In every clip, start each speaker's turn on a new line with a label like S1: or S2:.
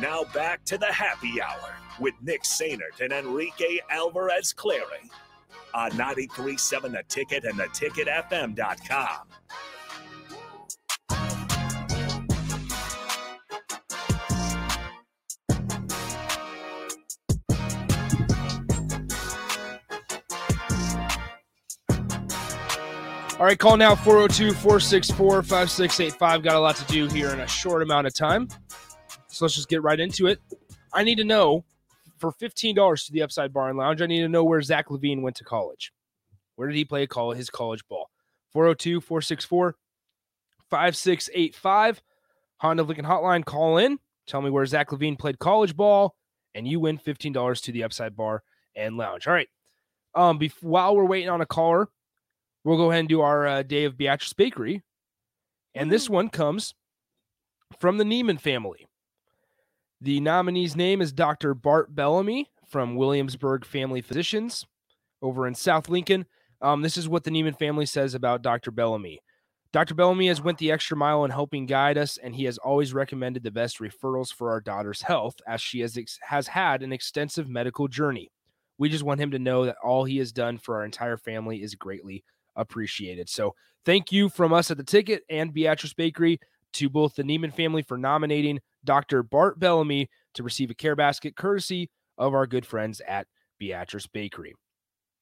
S1: Now back to the happy hour with Nick Sainert and Enrique Alvarez Clary on 937 The Ticket and theticketfm.com.
S2: All right, call now 402 464 5685. Got a lot to do here in a short amount of time. So let's just get right into it. I need to know for $15 to the Upside Bar and Lounge, I need to know where Zach LaVine went to college. Where did he play call his college ball? 402 464 5685. Honda Lincoln Hotline, call in. Tell me where Zach LaVine played college ball, and you win $15 to the Upside Bar and Lounge. All right. Um, bef- while we're waiting on a caller, we'll go ahead and do our uh, day of Beatrice Bakery. And this one comes from the Neiman family. The nominee's name is Dr. Bart Bellamy from Williamsburg Family Physicians over in South Lincoln. Um, this is what the Neiman family says about Dr. Bellamy. Dr. Bellamy has went the extra mile in helping guide us, and he has always recommended the best referrals for our daughter's health, as she has ex- has had an extensive medical journey. We just want him to know that all he has done for our entire family is greatly appreciated. So, thank you from us at the Ticket and Beatrice Bakery to both the Neiman family for nominating Dr. Bart Bellamy to receive a care basket courtesy of our good friends at Beatrice Bakery.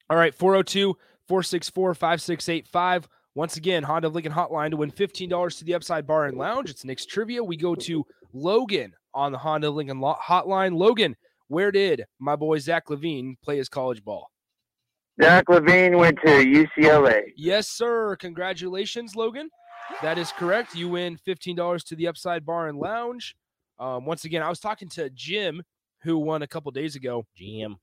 S2: All right, 402 464 5685. Once again, Honda of Lincoln Hotline to win $15 to the Upside Bar and Lounge. It's Nick's Trivia. We go to Logan on the Honda Lincoln Hotline. Logan, where did my boy Zach LaVine play his college ball?
S3: Zach LaVine went to UCLA.
S2: Yes, sir. Congratulations, Logan. That is correct. You win $15 to the Upside Bar and Lounge. Um, once again, I was talking to Jim, who won a couple days ago,
S4: GM.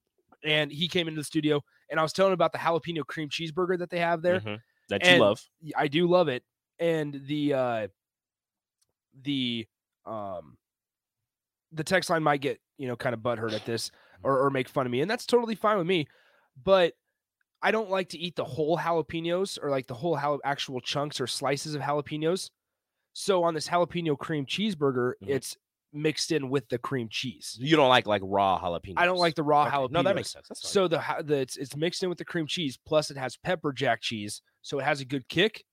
S2: and he came into the studio, and I was telling him about the jalapeno cream cheeseburger that they have there.
S4: Mhm. That
S2: And-
S4: you love.
S2: I do love it. And the uh the um the text line might get, you know, kind of butthurt at this or, or make fun of me, and that's totally fine with me. But I don't like to eat the whole jalapenos or like the whole actual chunks or slices of jalapenos. So on this jalapeno cream cheeseburger,
S4: Mhm.
S2: it's mixed in with the cream cheese.
S4: You don't like like raw jalapenos.
S2: I don't like the raw
S4: Okay.
S2: jalapenos.
S4: No, that makes sense.
S2: So the, the it's, it's mixed in with the cream cheese, plus it has pepper jack cheese, so it has a good kick,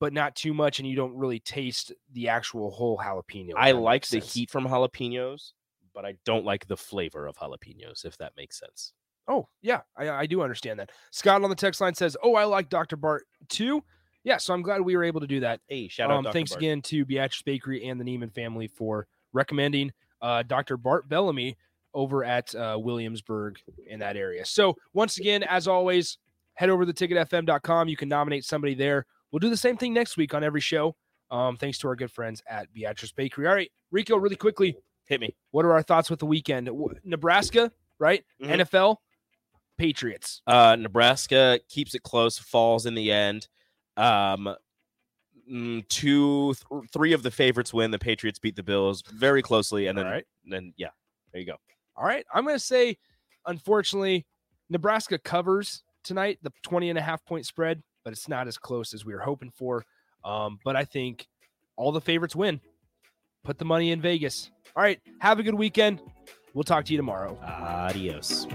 S2: but not too much, and you don't really taste the actual whole jalapeno.
S4: I like the
S2: sense.
S4: heat from jalapenos, but I don't like the flavor of jalapenos. If that makes sense.
S2: Oh yeah, I, I do understand that. Scott on the text line says, "Oh, I like Dr. Bart too." Yeah, so I'm glad we were able to do that.
S4: Hey, shout out.
S2: Um,
S4: Dr.
S2: thanks
S4: Bart.
S2: again to Beatrice Bakery and the Neiman family for recommending uh, Dr. Bart Bellamy over at uh, Williamsburg in that area. So once again, as always, head over to ticketfm.com. You can nominate somebody there. We'll do the same thing next week on every show. Um, thanks to our good friends at Beatrice Bakery. All right, Rico, really quickly,
S4: Hit me.
S2: what are our thoughts with the weekend? Nebraska, right?
S4: Mhm.
S2: NFL, Patriots.
S4: Uh, Nebraska keeps it close, falls in the end. Um, mm, two, th- three of the favorites win. The Patriots beat the Bills very closely, and then,
S2: right.
S4: then yeah, there you go.
S2: All right. I'm going to say, unfortunately, Nebraska covers tonight, the 20 and a half point spread, but it's not as close as we were hoping for. Um, but I think all the favorites win. Put the money in Vegas. All right. Have a good weekend. We'll talk to you tomorrow.
S4: Adios.